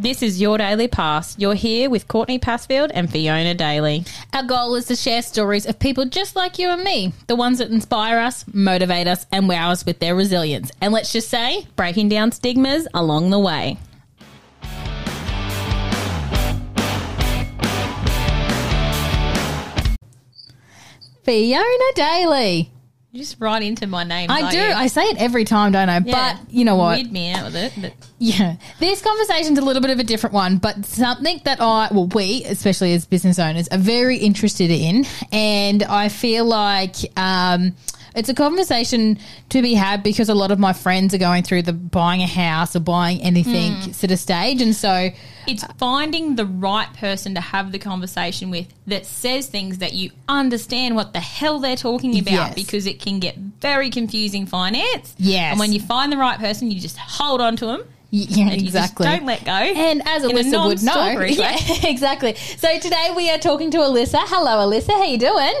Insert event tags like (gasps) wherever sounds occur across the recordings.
This is your Daily Pass. You're here with Courtney Passfield and Fiona Daly. Our goal is to share stories of people just like you and me, the ones that inspire us, motivate us, and wow us with their resilience. And let's just say, breaking down stigmas along the way. Fiona Daly. You just write into my name. I do. you? I say it every time, don't I? Yeah. But you know what? Weird me out with it. But Yeah. This conversation's a little bit of a different one, but something that I, well, we, especially as business owners, are very interested in. And I feel like, um, it's a conversation to be had because a lot of my friends are going through the buying a house or buying anything Hmm. sort of stage. And so, it's finding the right person to have the conversation with that says things that you understand what the hell they're talking about Yes. because it can get very confusing finance. Yes. And when you find the right person, you just hold on to them. yeah, exactly. Don't let go. And as a Alyssa would know, (laughs) yeah, exactly. So today we are talking to Alyssa. Hello, Alyssa. How you doing?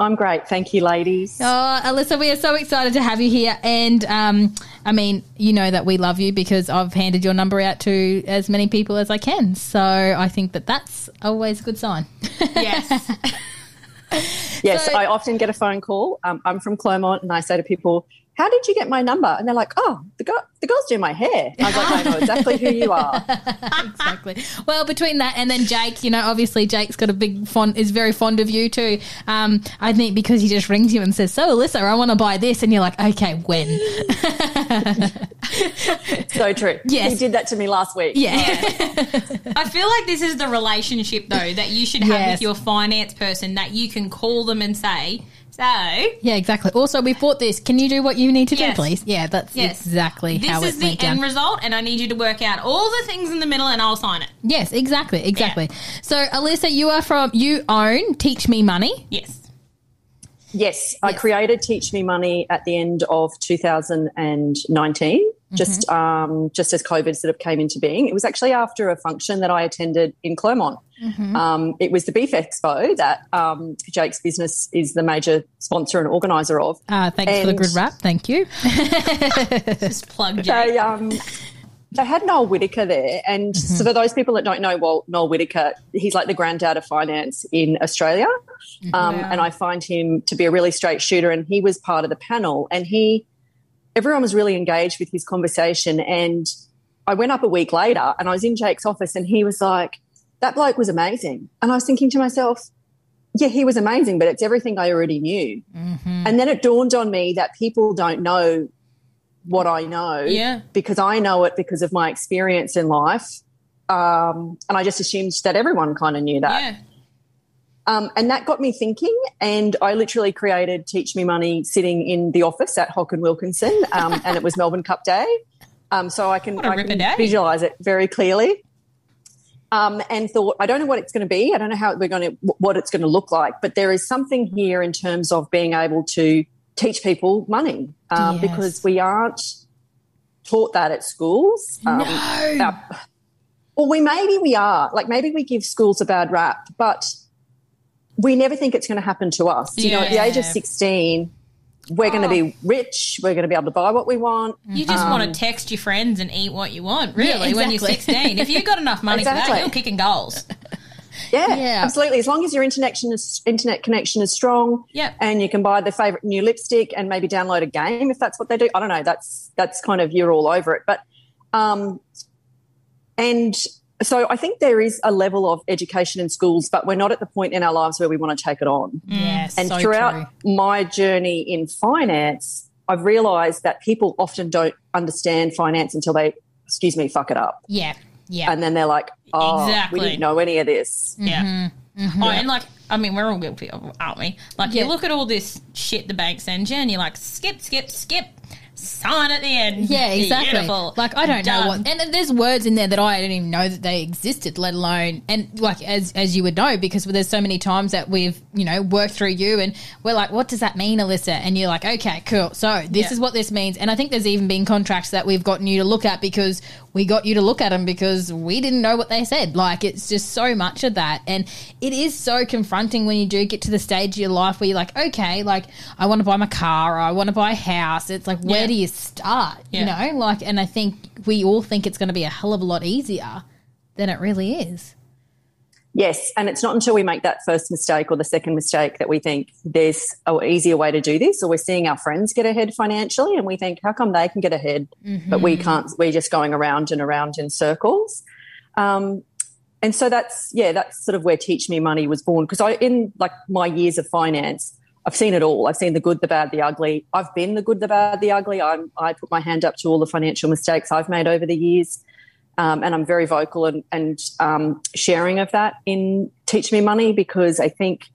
I'm great. Thank you, ladies. Oh, Alyssa, we are so excited to have you here. And um, I mean, you know that we love you because I've handed your number out to as many people as I can. So I think that that's always a good sign. Yes. (laughs) Yes, So- I often get a phone call. Um, I'm from Clermont, and I say to people, "How did you get my number?" And they're like, "Oh, the, girl, the girls do my hair." I was like, "I know exactly who you are." (laughs) exactly. Well, between that and then Jake, you know, obviously Jake's got a big fond, is very fond of you too. Um, I think because he just rings you and says, "So, Alyssa, I want to buy this," and you're like, "Okay, when?" (laughs) So true. Yes. he did that to me last week. Yeah, I feel like this is the relationship though that you should have Yes. with your finance person that you can call them and say, so yeah, exactly. Also, we bought this. Can you do what you need to Yes. do, please? Yeah, that's Yes. exactly this how is it This is the end down. result and I need you to work out all the things in the middle and I'll sign it. Yes, exactly, exactly. So, Alyssa, you are from you own Teach Me Money. Yes. Yes, I created Teach Me Money at the end of 2019, just Mm-hmm. um, just as COVID sort of came into being. It was actually after a function that I attended in Clermont. Mm-hmm. Um, it was the Beef Expo that um, Jake's business is the major sponsor and organizer of. Uh, thanks for the And- good rap. Thank you. (laughs) Just plug Jake. They um, they had Noel Whittaker there, and Mm-hmm. so for those people that don't know, well, Noel Whittaker, he's like the granddad of finance in Australia, Mm-hmm. um, and I find him to be a really straight shooter. And he was part of the panel, and he, everyone was really engaged with his conversation. And I went up a week later, and I was in Jake's office, and he was like, "That bloke was amazing," and I was thinking to myself. Yeah, he was amazing, but it's everything I already knew. Mm-hmm. And then it dawned on me that people don't know what I know Yeah. because I know it because of my experience in life. Um, and I just assumed that everyone kind of knew that. Yeah. Um, and that got me thinking. And I literally created Teach Me Money sitting in the office at Hock and Wilkinson. Um, and it was Melbourne Cup Day. Um, so I can, I can visualize it very clearly. Um, and thought, I don't know what it's going to be. I don't know how we're going to, what it's going to look like, but there is something here in terms of being able to teach people money um, Yes. because we aren't taught that at schools. Um, No. our- well, we maybe we are like maybe we give schools a bad rap, but we never think it's going to happen to us. You know, at the age of sixteen, we're going to be rich. We're going to be able to buy what we want. You just want to text your friends and eat what you want, really, Yeah, when you're 16. If you've got enough money for Exactly. that, you're kicking goals. (laughs) Yeah, Yeah. absolutely. As long as your internet connection is, internet connection is strong, Yep. and you can buy the favorite new lipstick and maybe download a game if that's what they do. I don't know. That's that's kind of you're all over it. But um, and so I think there is a level of education in schools, but we're not at the point in our lives where we want to take it on. Mm, yes, And so throughout true. my journey in finance, I've realized that people often don't understand finance until they, excuse me, fuck it up. Yeah, yeah. And then they're like, oh, Exactly. we didn't know any of this. Mm-hmm, mm-hmm. Yeah. Oh, and like, I mean, we're all guilty of, aren't we? Like, Yeah. you look at all this shit the bank sends you, and you're like, skip, skip, skip, sign at the end. Yeah, exactly. Beautiful. Like I don't know what, and there's words in there that I didn't even know that they existed, let alone, and like as as you would know, because there's so many times that we've you know worked through you, and we're like, what does that mean, Alyssa? And you're like, okay, cool. So this Yeah. is what this means, and I think there's even been contracts that we've gotten you to look at because we got you to look at them because we didn't know what they said. Like it's just so much of that, and it is so confronting when you do get to the stage of your life where you're like, okay, like I want to buy my car, or I want to buy a house. It's like where Yeah. do you start? You know, like, and I think we all think it's going to be a hell of a lot easier than it really is. Yes, and it's not until we make that first mistake or the second mistake that we think there's an easier way to do this, or we're seeing our friends get ahead financially, and we think, how come they can get ahead, but we can't? We're just going around and around in circles. Um, and so that's yeah, that's sort of where Teach Me Money was born. Because I, in like my years of finance, I've seen it all. I've seen the good, the bad, the ugly. I've been the good, the bad, the ugly. I'm, I put my hand up to all the financial mistakes I've made over the years. Um, and I'm very vocal and, and um, sharing of that in Teach Me Money because I think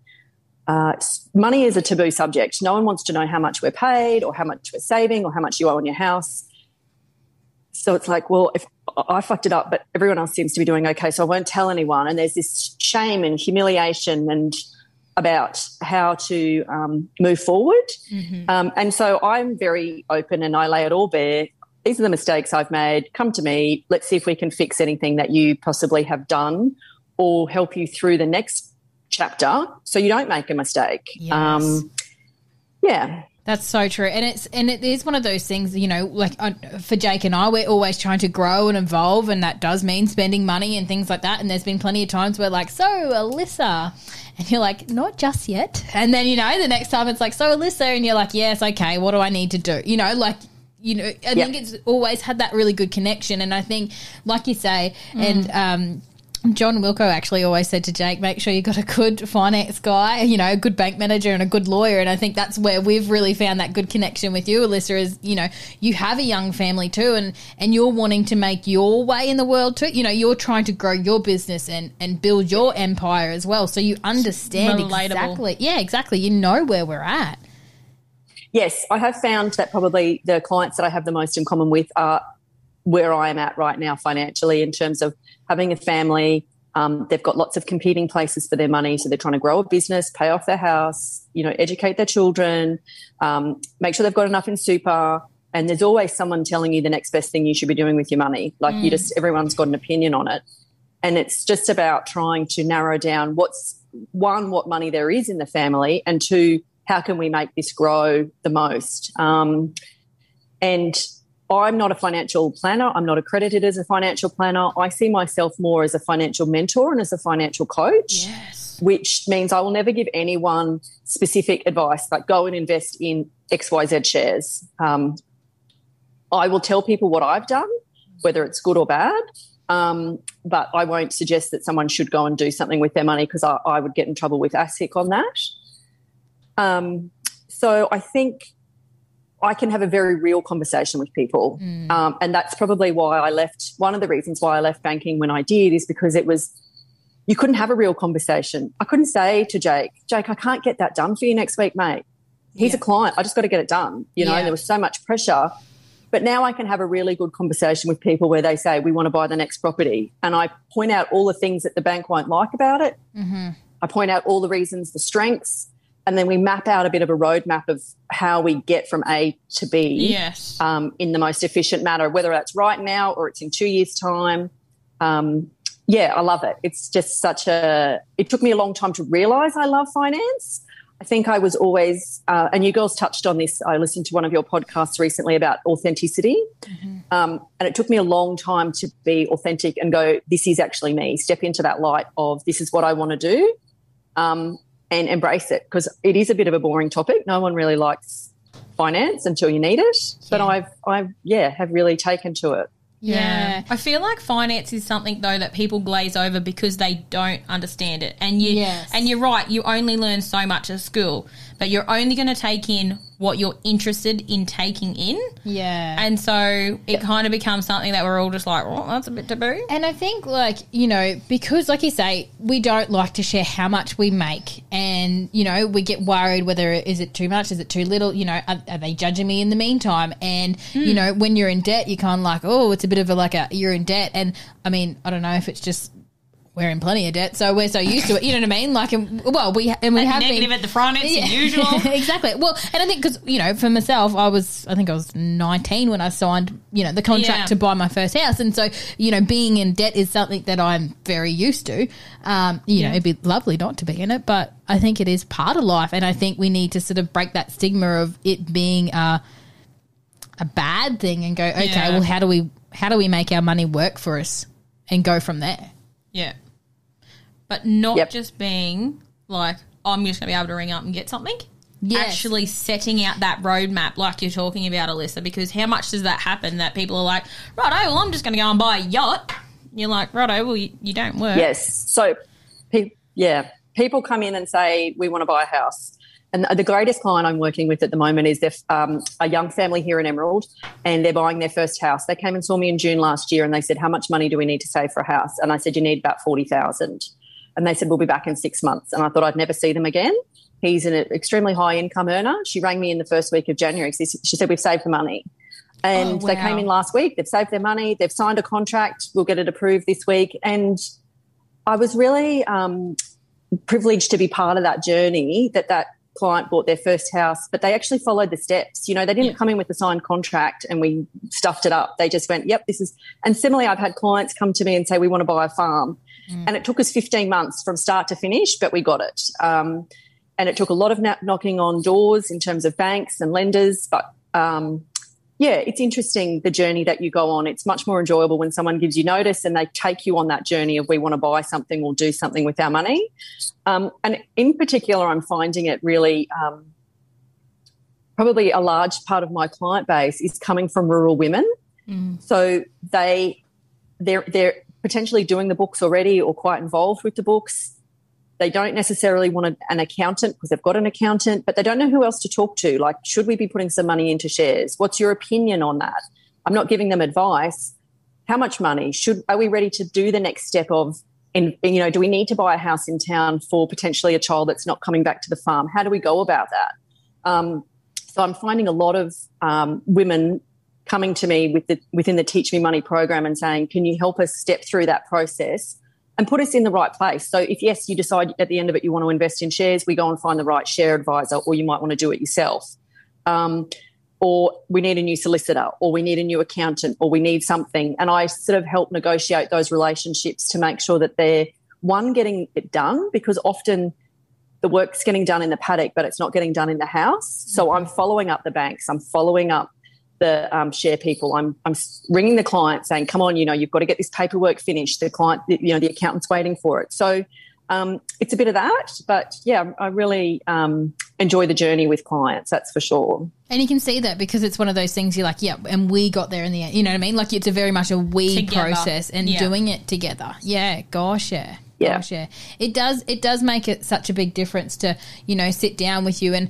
uh, money is a taboo subject. No one wants to know how much we're paid or how much we're saving or how much you owe on your house. So it's like, well, if I fucked it up, but everyone else seems to be doing okay, so I won't tell anyone. And there's this shame and humiliation and about how to um, move forward. Um, and so I'm very open and I lay it all bare. These are the mistakes I've made. Come to me. Let's see if we can fix anything that you possibly have done or help you through the next chapter so you don't make a mistake. Um, yeah. That's so true, and it's and it is one of those things. You know, like uh, for Jake and I, we're always trying to grow and evolve, and that does mean spending money and things like that. And there's been plenty of times where like, so Alyssa, and you're like, not just yet. And then you know, the next time it's like, so Alyssa, and you're like, yes, okay, what do I need to do? You know, like. You know, I think it's always had that really good connection, and I think, like you say, and um, John Wilco actually always said to Jake, make sure you got a good finance guy, you know, a good bank manager and a good lawyer. And I think that's where we've really found that good connection with you, Alyssa, is, you know, you have a young family too and, and you're wanting to make your way in the world too. You know, you're trying to grow your business and, and build your empire as well. So you understand Relatable. exactly. Yeah, exactly. You know where we're at. Yes, I have found that probably the clients that I have the most in common with are where I am at right now financially in terms of having a family. Um, they've got lots of competing places for their money, so they're trying to grow a business, pay off their house, you know, educate their children, um, make sure they've got enough in super. And there's always someone telling you the next best thing you should be doing with your money. Like you just, everyone's got an opinion on it, and it's just about trying to narrow down what's one, what money there is in the family, and two, how can we make this grow the most? Um, and I'm not a financial planner. I'm not accredited as a financial planner. I see myself more as a financial mentor and as a financial coach, Yes. which means I will never give anyone specific advice like go and invest in XYZ shares. Um, I will tell people what I've done, whether it's good or bad. Um, but I won't suggest that someone should go and do something with their money because I, I would get in trouble with ASIC on that. Um, so I think I can have a very real conversation with people. Um, and that's probably why I left. One of the reasons why I left banking when I did is because it was, you couldn't have a real conversation. I couldn't say to Jake, Jake, I can't get that done for you next week, mate. He's a client. I just got to get it done. You know, Yeah. there was so much pressure. But now I can have a really good conversation with people where they say, we want to buy the next property. And I point out all the things that the bank won't like about it. I point out all the reasons, the strengths, and then we map out a bit of a roadmap of how we get from A to B Yes. um, in the most efficient manner, whether that's right now or it's in two years' time. Um, yeah, I love it. It's just such a. It took me a long time to realize I love finance. I think I was always, uh, and you girls touched on this. I listened to one of your podcasts recently about authenticity. Um, and it took me a long time to be authentic and go, this is actually me. Step into that light of this is what I want to do um, and embrace it because it is a bit of a boring topic. No one really likes finance until you need it. But Yeah. I've, I've, yeah, have really taken to it. Yeah. I feel like finance is something though that people glaze over because they don't understand it. And you Yes. and you're right, you only learn so much at school, but you're only going to take in what you're interested in taking in. Yeah. And so it kind of becomes something that we're all just like, well, that's a bit taboo." And I think, like, you know, because, like you say, we don't like to share how much we make. And, you know, we get worried whether is it too much, is it too little, you know, are, are they judging me in the meantime? And, hmm. you know, when you're in debt, you're kind of like, oh, it's a bit of a, like a, you're in debt. And I mean, I don't know if it's just, we're in plenty of debt, so we're so used to it. You know what I mean? Like, and, well, we and we have Negative been at the front, it's Yeah. usual. (laughs) exactly. Well, and I think because you know, for myself, I was I think I was nineteen when I signed you know the contract Yeah. to buy my first house, and so you know, being in debt is something that I'm very used to. Um, you know, it'd be lovely not to be in it, but I think it is part of life, and I think we need to sort of break that stigma of it being. Uh, a bad thing and go, okay, Yeah. well, how do we how do we make our money work for us and go from there? Yeah. But not Yep. just being like, oh, I'm just going to be able to ring up and get something. Yes. Actually setting out that roadmap like you're talking about, Alyssa, because how much does that happen that people are like, righto, well, I'm just going to go and buy a yacht. You're like, righto, well, you, you don't work. Yes. So, pe- yeah, people come in and say, we want to buy a house. And the greatest client I'm working with at the moment is um, a young family here in Emerald and they're buying their first house. They came and saw me in June last year and they said, how much money do we need to save for a house? And I said, you need about 40,000. And they said, we'll be back in six months. And I thought I'd never see them again. He's an extremely high income earner. She rang me in the first week of January. She said, we've saved the money. And Oh, they came in last week. They've saved their money. They've signed a contract. We'll get it approved this week. And I was really um, privileged to be part of that journey that that client bought their first house, but they actually followed the steps. You know, they didn't Yeah. come in with a signed contract and we stuffed it up. They just went, yep, this is. And similarly, I've had clients come to me and say, we want to buy a farm. And it took us 15 months from start to finish, but we got it. Um, and it took a lot of kno- knocking on doors in terms of banks and lenders, but um, yeah, it's interesting the journey that you go on. It's much more enjoyable when someone gives you notice and they take you on that journey of we want to buy something or do something with our money. Um, and in particular, I'm finding it really um, probably a large part of my client base is coming from rural women. So they they're they're potentially doing the books already or quite involved with the books. They don't necessarily want an accountant because they've got an accountant, but they don't know who else to talk to. Like, should we be putting some money into shares? What's your opinion on that? I'm not giving them advice. How much money should are we ready to do the next step of? In, you know, do we need to buy a house in town for potentially a child that's not coming back to the farm? How do we go about that? Um, so I'm finding a lot of um, women coming to me with the within the Teach Me Money program and saying, "Can you help us step through that process and put us in the right place?" So if yes, you decide at the end of it you want to invest in shares, we go and find the right share advisor, or you might want to do it yourself. Um, or we need a new solicitor, or we need a new accountant, or we need something. And I sort of help negotiate those relationships to make sure that they're one getting it done because often the work's getting done in the paddock, but it's not getting done in the house. So I'm following up the banks. I'm following up the um, share people. I'm I'm ringing the client saying, "Come on, you know, you've got to get this paperwork finished." The client, you know, the accountant's waiting for it. So um, it's a bit of that, but yeah, I really um, enjoy the journey with clients. That's for sure. And you can see that because it's one of those things you're like, yeah, and we got there in the end. You know what I mean? Like it's a very much a we Together. process and Yeah. doing it together. Yeah, gosh, yeah. Yeah. Gosh, yeah. It does it does make it such a big difference to, you know, sit down with you and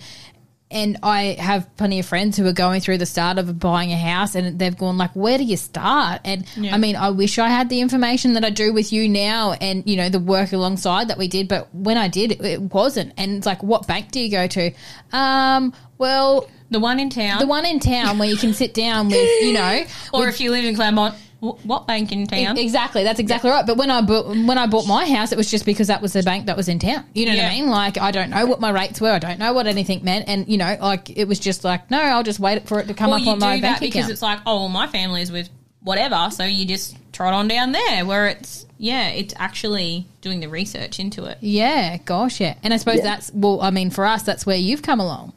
and I have plenty of friends who are going through the start of buying a house and they've gone like, where do you start? And Yeah. I mean, I wish I had the information that I do with you now and, you know, the work alongside that we did. But when I did, it, it wasn't. And it's like, what bank do you go to? Um, well, The one in town. the one in town where you can sit down with, you know, (laughs) or if you live in Clermont, what bank in town? Exactly, that's exactly right. But when I bought when I bought my house, it was just because that was the bank that was in town. You know what I mean? Like I don't know what my rates were. I don't know what anything meant, and you know, like it was just like, no, I'll just wait for it to come well, up you on do my that bank because account. it's like, oh, well, my is with whatever, so you just trot on down there where it's, yeah, it's actually doing the research into it. yeah, gosh, yeah. And I suppose Yeah. that's well, I mean, for us, that's where you've come along.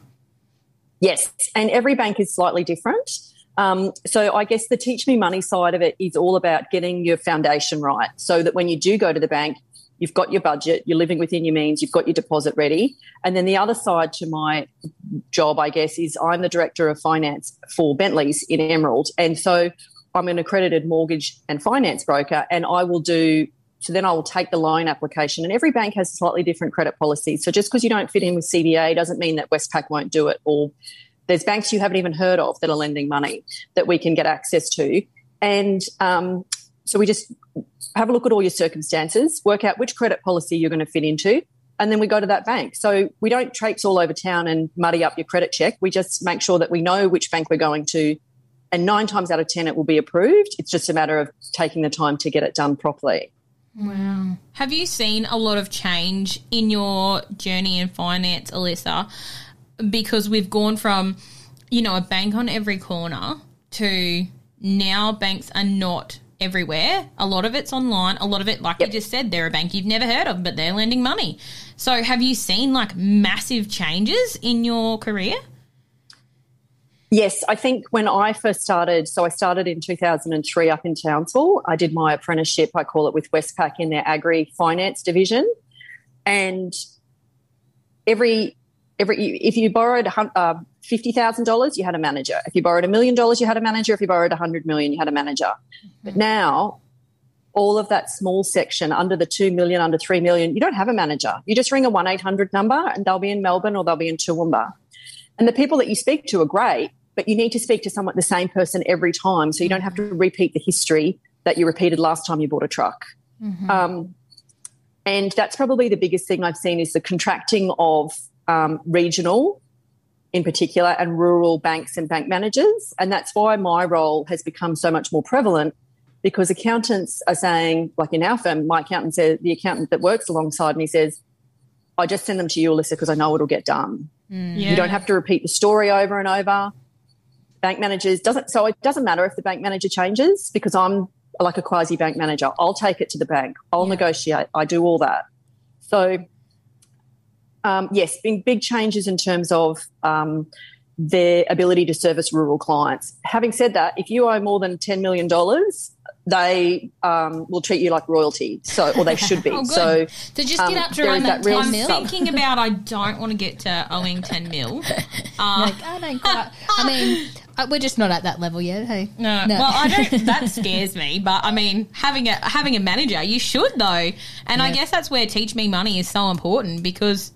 Yes, and every bank is slightly different. Um, so I guess the Teach Me Money side of it is all about getting your foundation right, so that when you do go to the bank, you've got your budget, you're living within your means, you've got your deposit ready. And then the other side to my job, I guess, is I'm the director of finance for Bentley's in Emerald, and so I'm an accredited mortgage and finance broker, and I will do. So then I will take the loan application, and every bank has slightly different credit policies. So just because you don't fit in with CBA doesn't mean that Westpac won't do it, or there's banks you haven't even heard of that are lending money that we can get access to. And um, so we just have a look at all your circumstances, work out which credit policy you're going to fit into, and then we go to that bank. So we don't traipse all over town and muddy up your credit check. We just make sure that we know which bank we're going to. And nine times out of 10, it will be approved. It's just a matter of taking the time to get it done properly. Wow. Have you seen a lot of change in your journey in finance, Alyssa? Because we've gone from, you know, a bank on every corner to now banks are not everywhere. A lot of it's online. A lot of it, like Yep. you just said, they're a bank you've never heard of, but they're lending money. So have you seen like massive changes in your career? Yes, I think when I first started, so I started in 2003 up in Townsville. I did my apprenticeship, I call it with Westpac in their agri finance division. And every, every if you borrowed uh, $50,000, you had a manager. If you borrowed a million dollars, you had a manager. If you borrowed a 100 million, you had a manager. Mm-hmm. But now, all of that small section under the 2 million, under 3 million, you don't have a manager. You just ring a 1 800 number and they'll be in Melbourne or they'll be in Toowoomba. And the people that you speak to are great, but you need to speak to someone, the same person every time. So you don't have to repeat the history that you repeated last time you bought a truck. Mm-hmm. Um, and that's probably the biggest thing I've seen is the contracting of um, regional in particular and rural banks and bank managers. And that's why my role has become so much more prevalent because accountants are saying, like in our firm, my accountant says, the accountant that works alongside me says, I just send them to you, Alyssa, because I know it'll get done. Mm. Yeah. You don't have to repeat the story over and over. Bank managers doesn't so it doesn't matter if the bank manager changes because I'm like a quasi bank manager. I'll take it to the bank. I'll yeah. negotiate. I do all that. So um, yes, big big changes in terms of um, their ability to service rural clients. Having said that, if you owe more than ten million dollars, they um, will treat you like royalty. So, or they should be. (laughs) oh, so, so just get um, up to around that, that I'm thinking about. I don't want to get to owing ten mil. (laughs) Uh, like, I don't quite. I (laughs) mean, uh, we're just not at that level yet. Hey, no. no. Well, I don't. That scares me. But I mean, having a having a manager, you should though. And yeah. I guess that's where teach me money is so important because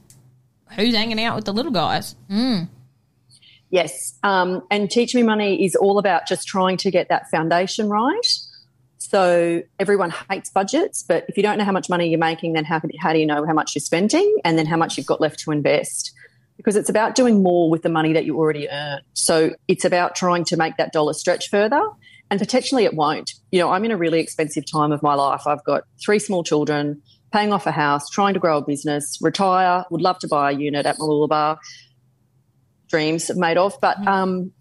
who's hanging out with the little guys? Mm. Yes, um, and teach me money is all about just trying to get that foundation right so everyone hates budgets, but if you don't know how much money you're making, then how, how do you know how much you're spending and then how much you've got left to invest? Because it's about doing more with the money that you already earn. So it's about trying to make that dollar stretch further and potentially it won't. You know, I'm in a really expensive time of my life. I've got three small children, paying off a house, trying to grow a business, retire, would love to buy a unit at Mooloolaba. Dreams made of, but mm-hmm. um,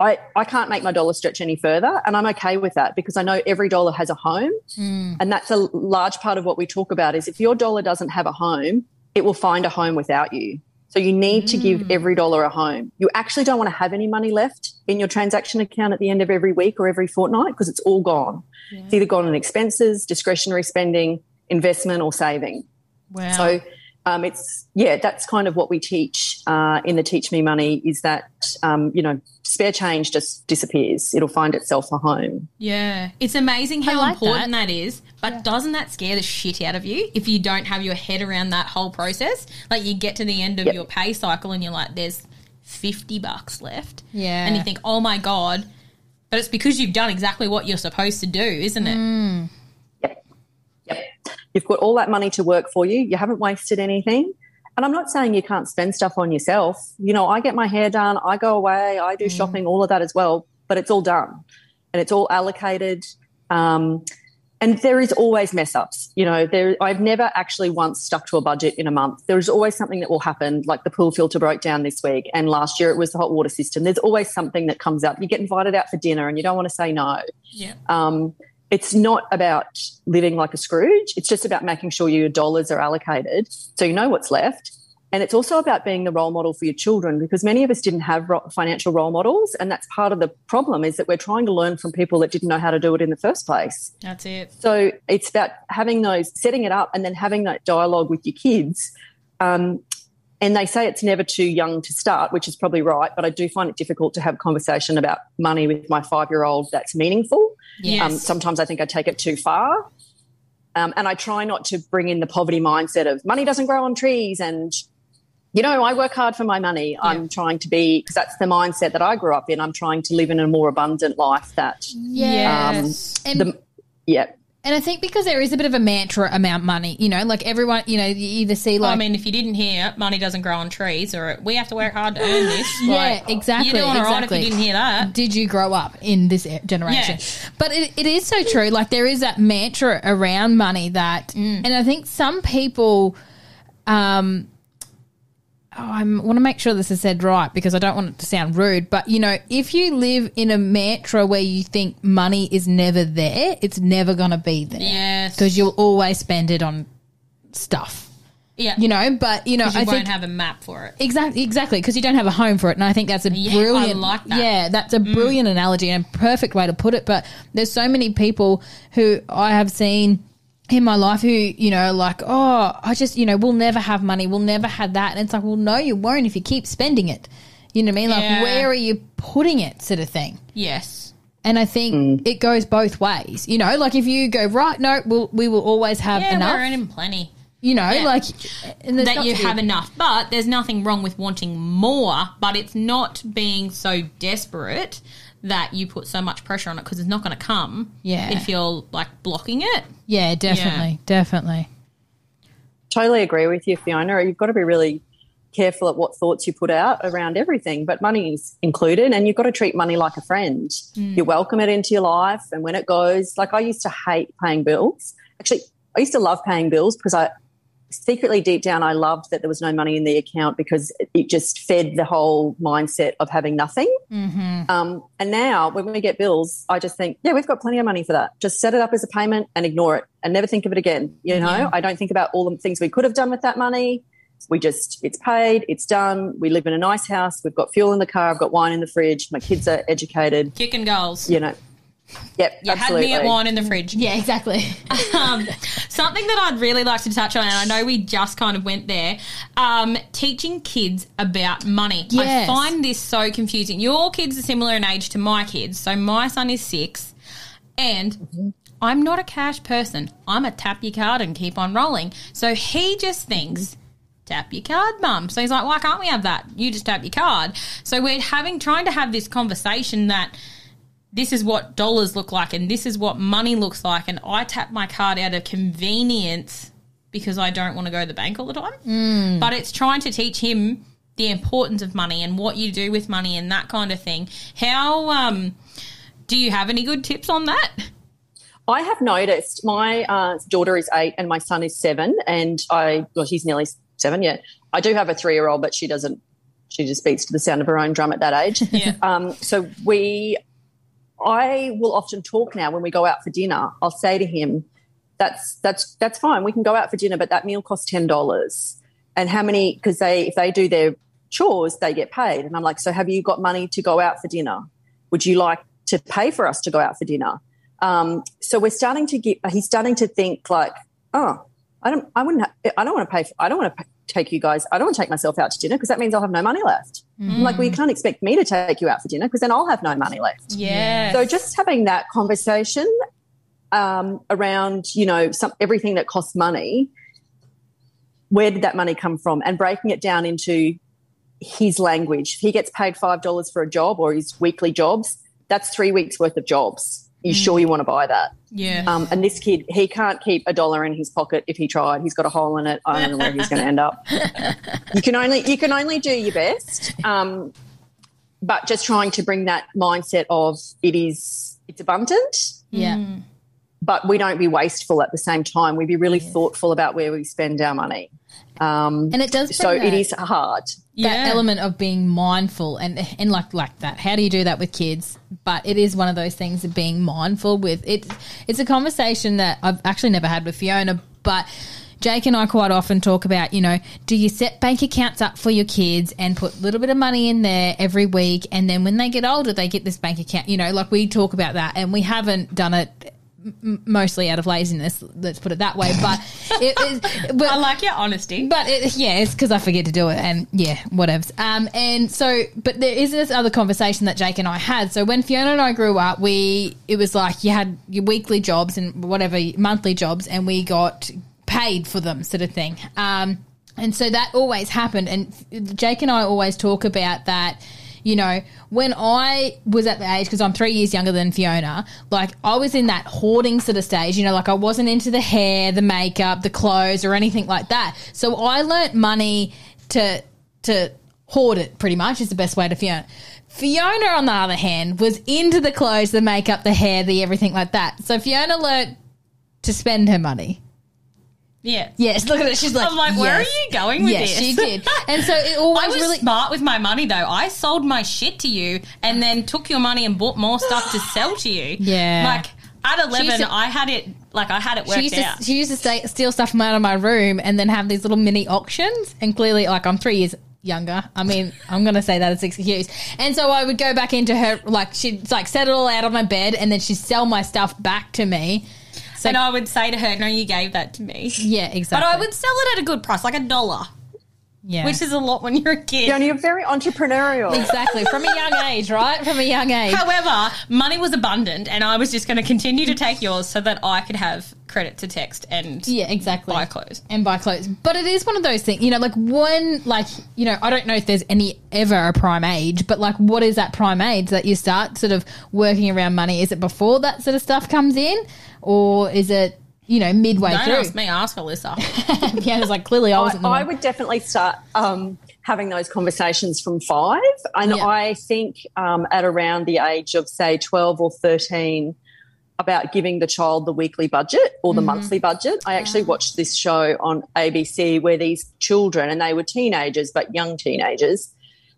I, I can't make my dollar stretch any further. And I'm okay with that because I know every dollar has a home. Mm. And that's a large part of what we talk about is if your dollar doesn't have a home, it will find a home without you. So you need mm. to give mm. every dollar a home. You actually don't want to have any money left in your transaction account at the end of every week or every fortnight because it's all gone. Yeah. It's either gone in expenses, discretionary spending, investment, or saving. Wow. So um, it's yeah, that's kind of what we teach uh, in the Teach Me Money is that um, you know spare change just disappears. It'll find itself a home. Yeah, it's amazing how like important that. that is. But yeah. doesn't that scare the shit out of you if you don't have your head around that whole process? Like you get to the end of yep. your pay cycle and you're like, there's fifty bucks left. Yeah, and you think, oh my god. But it's because you've done exactly what you're supposed to do, isn't it? Mm. You've got all that money to work for you. You haven't wasted anything. And I'm not saying you can't spend stuff on yourself. You know, I get my hair done, I go away, I do mm. shopping, all of that as well, but it's all done and it's all allocated. Um, and there is always mess ups. You know, there I've never actually once stuck to a budget in a month. There is always something that will happen, like the pool filter broke down this week, and last year it was the hot water system. There's always something that comes up. You get invited out for dinner, and you don't want to say no. Yeah. Um, it's not about living like a Scrooge. It's just about making sure your dollars are allocated so you know what's left. And it's also about being the role model for your children because many of us didn't have financial role models. And that's part of the problem is that we're trying to learn from people that didn't know how to do it in the first place. That's it. So it's about having those, setting it up and then having that dialogue with your kids. Um, and they say it's never too young to start, which is probably right. But I do find it difficult to have a conversation about money with my five year old that's meaningful. Yes. Um, sometimes I think I take it too far. Um, and I try not to bring in the poverty mindset of money doesn't grow on trees and, you know, I work hard for my money. Yeah. I'm trying to be, because that's the mindset that I grew up in. I'm trying to live in a more abundant life that, yes. Um, the, yeah. And I think because there is a bit of a mantra amount money, you know, like everyone, you know, you either see like. I mean, if you didn't hear, money doesn't grow on trees, or we have to work hard to earn this. (laughs) yeah, like, exactly. You're doing exactly. all right if you didn't hear that. Did you grow up in this generation? Yeah. But it, it is so true. Like there is that mantra around money that, mm. and I think some people, um, oh, I want to make sure this is said right because I don't want it to sound rude. But you know, if you live in a mantra where you think money is never there, it's never going to be there. Yes, because you'll always spend it on stuff. Yeah. You know, but you know, you I won't think have a map for it. Exactly, exactly, because you don't have a home for it, and I think that's a Yeah, I brilliant. like that. Mm. Yeah, that's a brilliant analogy and a perfect way to put it. But there's so many people who I have seen in my life who you know like, oh, I just you know we'll never have money, we'll never have that, and it's like, well, no, you won't if you keep spending it. You know what I mean? Like, Yeah. where are you putting it, sort of thing. Yes. And I think hmm. it goes both ways. You know, like if you go right, no, we'll, we will always have Yeah, enough. we're earning plenty. you know, Yeah. like and that you have enough. But there's nothing wrong with wanting more, but it's not being so desperate that you put so much pressure on it because it's not going to come Yeah. if you're like blocking it. Yeah, definitely, definitely. totally agree with you, Fiona. You've got to be really careful at what thoughts you put out around everything, but money is included, and you've got to treat money like a friend. Mm. You welcome it into your life, and when it goes, like I used to hate paying bills. Actually, I used to love paying bills because I secretly deep down I loved that there was no money in the account because it- just fed the whole mindset of having nothing. Um, and now when we get bills, I just think, yeah, we've got plenty of money for that. Just set it up as a payment and ignore it and never think of it again. You know, Yeah. I don't think about all the things we could have done with that money. We just, it's paid, it's done. We live in a nice house. We've got fuel in the car. I've got wine in the fridge. My kids are educated. Kicking goals. You know, yep, You absolutely. had me at wine in the fridge. Yeah, exactly. (laughs) um, something that I'd really like to touch on, and I know we just kind of went there, um, teaching kids about money. Yes. I find this so confusing. Your kids are similar in age to my kids. So my son is six, and I'm not a cash person. I'm a tap your card and keep on rolling. So he just thinks. Tap your card, mum. So he's like, why can't we have that? You just tap your card. So we're having, trying to have this conversation that this is what dollars look like and this is what money looks like and I tap my card out of convenience because I don't want to go to the bank all the time. But it's trying to teach him the importance of money and what you do with money and that kind of thing. How um do you have any good tips on that? I have noticed my uh, daughter is eight and my son is seven, and I well, she's nearly seven yet. I do have a three year old, but she doesn't. She just beats to the sound of her own drum at that age. Yeah. Um, so we, I will often talk now when we go out for dinner. I'll say to him, "That's that's that's fine. We can go out for dinner, but that meal costs ten dollars. And how many? Because they if they do their chores, they get paid. And I'm like, so have you got money to go out for dinner? Would you like to pay for us to go out for dinner? Um, so we're starting to get. He's starting to think like, oh, I don't. I wouldn't. Ha- I don't want to pay. For, I don't want to take you guys. I don't want to take myself out to dinner because that means I'll have no money left. I'm like, well, you can't expect me to take you out for dinner because then I'll have no money left. Yeah. So just having that conversation um, around, you know, some, everything that costs money, where did that money come from, and breaking it down into his language. If he gets paid five dollars for a job or his weekly jobs, that's three weeks worth of jobs. Are you sure you want to buy that? yeah. Um, and this kid, he can't keep a dollar in his pocket if he tried. He's got a hole in it. I don't know where he's going to end up. (laughs) You can only you can only do your best, um, but just trying to bring that mindset of it is it's abundant, Yeah. but we don't be wasteful at the same time. We be really thoughtful about where we spend our money. Um, And it does so bring it that- is hard. Yeah. that element of being mindful and and like like that. How do you do that with kids? But it is one of those things of being mindful with it. It's a conversation that I've actually never had with Fiona, but. Jake and I quite often talk about, you know, do you set bank accounts up for your kids and put a little bit of money in there every week, and then when they get older, they get this bank account. You know, like we talk about that, and we haven't done it m- mostly out of laziness. Let's put it that way. But it is. But (laughs) I like your honesty. but it, yeah, it's because I forget to do it, and yeah, whatever. Um, and so, but there is this other conversation that Jake and I had. So when Fiona and I grew up, we it was like you had your weekly jobs and whatever monthly jobs, and we got paid for them, sort of thing. Um, and so that always happened, and Jake and I always talk about that. You know, when I was at the age, because I'm three years younger than Fiona, like I was in that hoarding sort of stage, you know, like I wasn't into the hair, the makeup, the clothes, or anything like that. So I learnt money to to hoard it pretty much is the best way to Fiona. Fiona, on the other hand, was into the clothes, the makeup, the hair, the everything like that. So Fiona learnt to spend her money. Yeah. Yes, look at it. She's like, I'm like, where are you going with yes, this? she did. And so it always (laughs) I was really smart with my money though. I sold my shit to you and then took your money and bought more stuff to (gasps) sell to you. Yeah. Like at eleven, to- I had it like I had it She worked used, out. to, she used to stay, steal stuff from out of my room and then have these little mini auctions. And clearly, like, I'm three years younger. I mean, (laughs) I'm going to say that as an excuse. And so I would go back into her, like, she'd like set it all out on my bed and then she'd sell my stuff back to me. So, and I would say to her, "No, you gave that to me." yeah, exactly. But. I would sell it at a good price, like a dollar, yeah. which is a lot when you're a kid. Yeah, and you're very entrepreneurial. exactly. From a young age, right? From a young age. However, money was abundant, and I was just going to continue to take yours so that I could have credit to text and Yeah, exactly. buy clothes. and buy clothes. But it is one of those things, you know, like when, like, you know, I don't know if there's any ever a prime age, but like, what is that prime age that you start sort of working around money? Is it before that sort of stuff comes in, or is it, you know, midway Don't through? ask me, ask Alyssa. (laughs) (laughs) yeah, it's like clearly I I, wasn't. the I would definitely start um, having those conversations from five. And Yeah. I think um, at around the age of, say, 12 or 13, about giving the child the weekly budget or the monthly budget. I actually watched this show on ABC where these children, and they were teenagers, but young teenagers,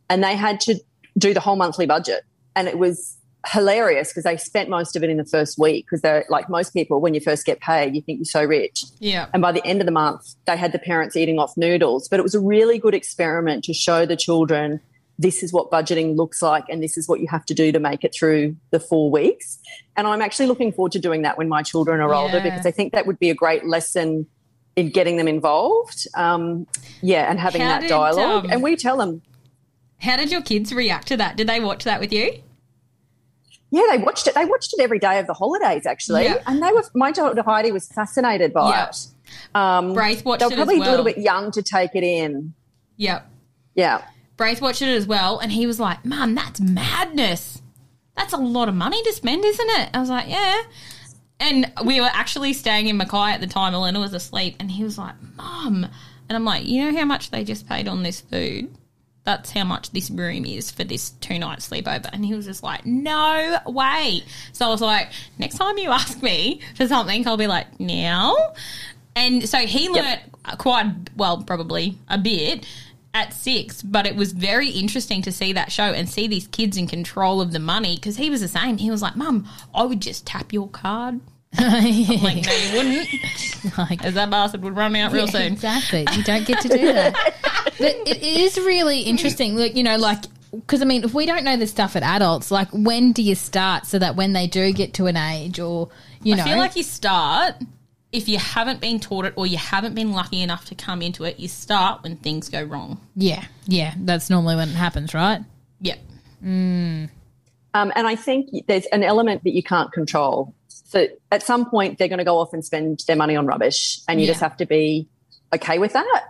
and they had to do the whole monthly budget. And it was hilarious because they spent most of it in the first week because they're like most people, when you first get paid, you think you're so rich. Yeah. And by the end of the month, they had the parents eating off noodles. But it was a really good experiment to show the children this is what budgeting looks like and this is what you have to do to make it through the four weeks. And I'm actually looking forward to doing that when my children are older because I think that would be a great lesson in getting them involved. Um, yeah, and having How that did, dialogue. um, and we tell them, How did your kids react to that? Did they watch that with you? Yeah, they watched it. They watched it every day of the holidays, actually. Yeah. And they were, my daughter Heidi was fascinated by Yeah. it. Um, Braith watched they it were probably well. a little bit young to take it in. Yep. Yeah. Braith watched it as well, and he was like, "Mum, that's madness. That's a lot of money to spend, isn't it?" I was like, "Yeah." And we were actually staying in Mackay at the time. Elena was asleep, and he was like, "Mum," and I'm like, "You know how much they just paid on this food? That's how much this room is for this two night sleepover." And he was just like, "No way." So I was like, "Next time you ask me for something, I'll be like, now." And so he learnt quite well, probably a bit at six, but it was very interesting to see that show and see these kids in control of the money because he was the same. He was like, Mum, I would just tap your card. I'm like, (laughs) no, you wouldn't. Like- As that bastard would run out real Yeah, soon. Exactly. You don't get to do that. (laughs) but it is really interesting. Like, you know, like, because I mean, if we don't know this stuff at adults, like, when do you start so that when they do get to an age or, you know, I feel like you start, if you haven't been taught it or you haven't been lucky enough to come into it, you start when things go wrong. yeah, yeah, that's normally when it happens, right? Yep. Um, and I think there's an element that you can't control. So at some point, they're going to go off and spend their money on rubbish, and you Yeah. just have to be okay with that.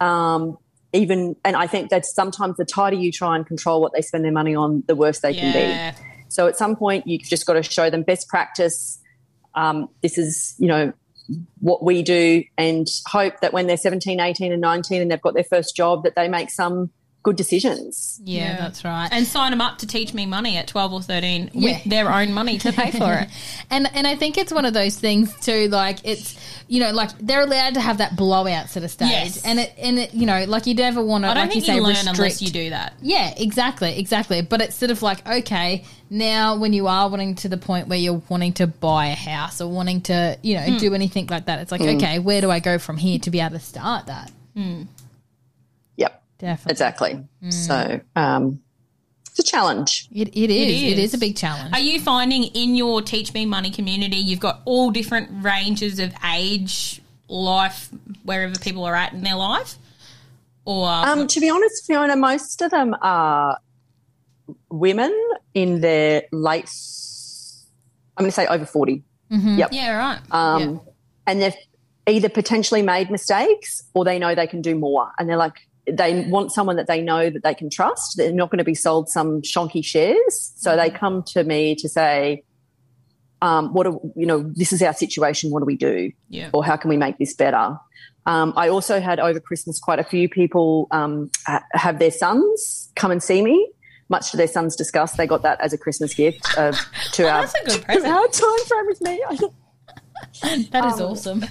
Um, even, and I think that sometimes the tighter you try and control what they spend their money on, the worse they can be. So at some point, you've just got to show them best practice. Um, this is, you know, what we do, and hope that when they're 17, 18, and 19 and they've got their first job, that they make some good decisions. Yeah, that's right. And sign them up to teach me money at 12 or 13 Yeah. with their own money to pay for it. (laughs) and and I think it's one of those things too. Like it's you know like they're allowed to have that blowout sort of stage, Yes. and it and it you know like you never want to I don't like think you you, say learn restrict. unless you do that. Yeah, exactly, exactly. But it's sort of like okay, now when you are wanting to the point where you're wanting to buy a house or wanting to you know Hmm. do anything like that, it's like okay, where do I go from here to be able to start that? Yep. Definitely, Exactly. So um, it's a challenge. it, it is. It is. is a big challenge. Are you finding in your Teach Me Money community, you've got all different ranges of age, life, wherever people are at in their life? Or Um, to be honest, Fiona, most of them are women in their late. I'm going to say over forty. Yep. yeah, right. Um, And they've either potentially made mistakes or they know they can do more, and they're like they want someone that they know that they can trust. They're not going to be sold some shonky shares, so they come to me to say. Um, what do you know? This is our situation. What do we do? yeah. or how can we make this better? Um, I also had over Christmas quite a few people um, ha- have their sons come and see me. Much to their son's disgust, they got that as a Christmas gift of two hours. (laughs) That's a good (laughs) present. Our time frame with me, (laughs) that is um, awesome.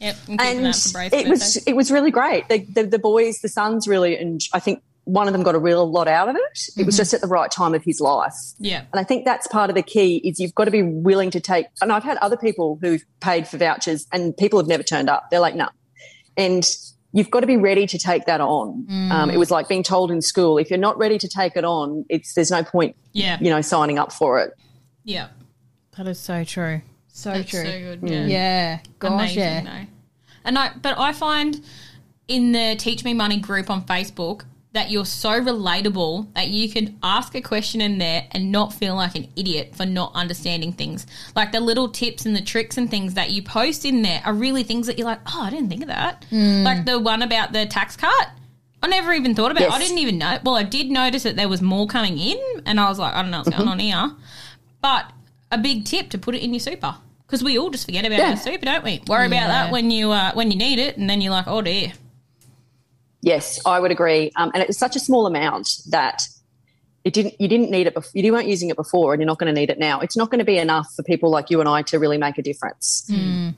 Yep. I'm and that for Braith's it was birthday. it was really great. The, the, the boys, the sons, really, and I think one of them got a real lot out of it. It was just at the right time of his life. Yeah. And I think that's part of the key is you've got to be willing to take. And I've had other people who've paid for vouchers and people have never turned up. They're like, no. And you've got to be ready to take that on. Um, it was like being told in school, if you're not ready to take it on, it's there's no point, Yeah. you know, signing up for it. Yeah. That is so true. So That's true. so good. Yeah. Yeah. Gosh, Amazing, yeah. though. And I, but I find in the Teach Me Money group on Facebook that you're so relatable that you can ask a question in there and not feel like an idiot for not understanding things. Like the little tips and the tricks and things that you post in there are really things that you're like, oh, I didn't think of that. Hmm. Like the one about the tax cut. I never even thought about it. I didn't even know. Well, I did notice that there was more coming in, and I was like, I don't know what's going mm-hmm. on here. But a big tip to put it in your super because we all just forget about Yeah. our super, don't we? Worry about that when you uh, when you need it, and then you're like, oh dear. Yes, I would agree. Um, and it's such a small amount that it didn't. You didn't need it. Before, you weren't using it before, and you're not going to need it now. It's not going to be enough for people like you and I to really make a difference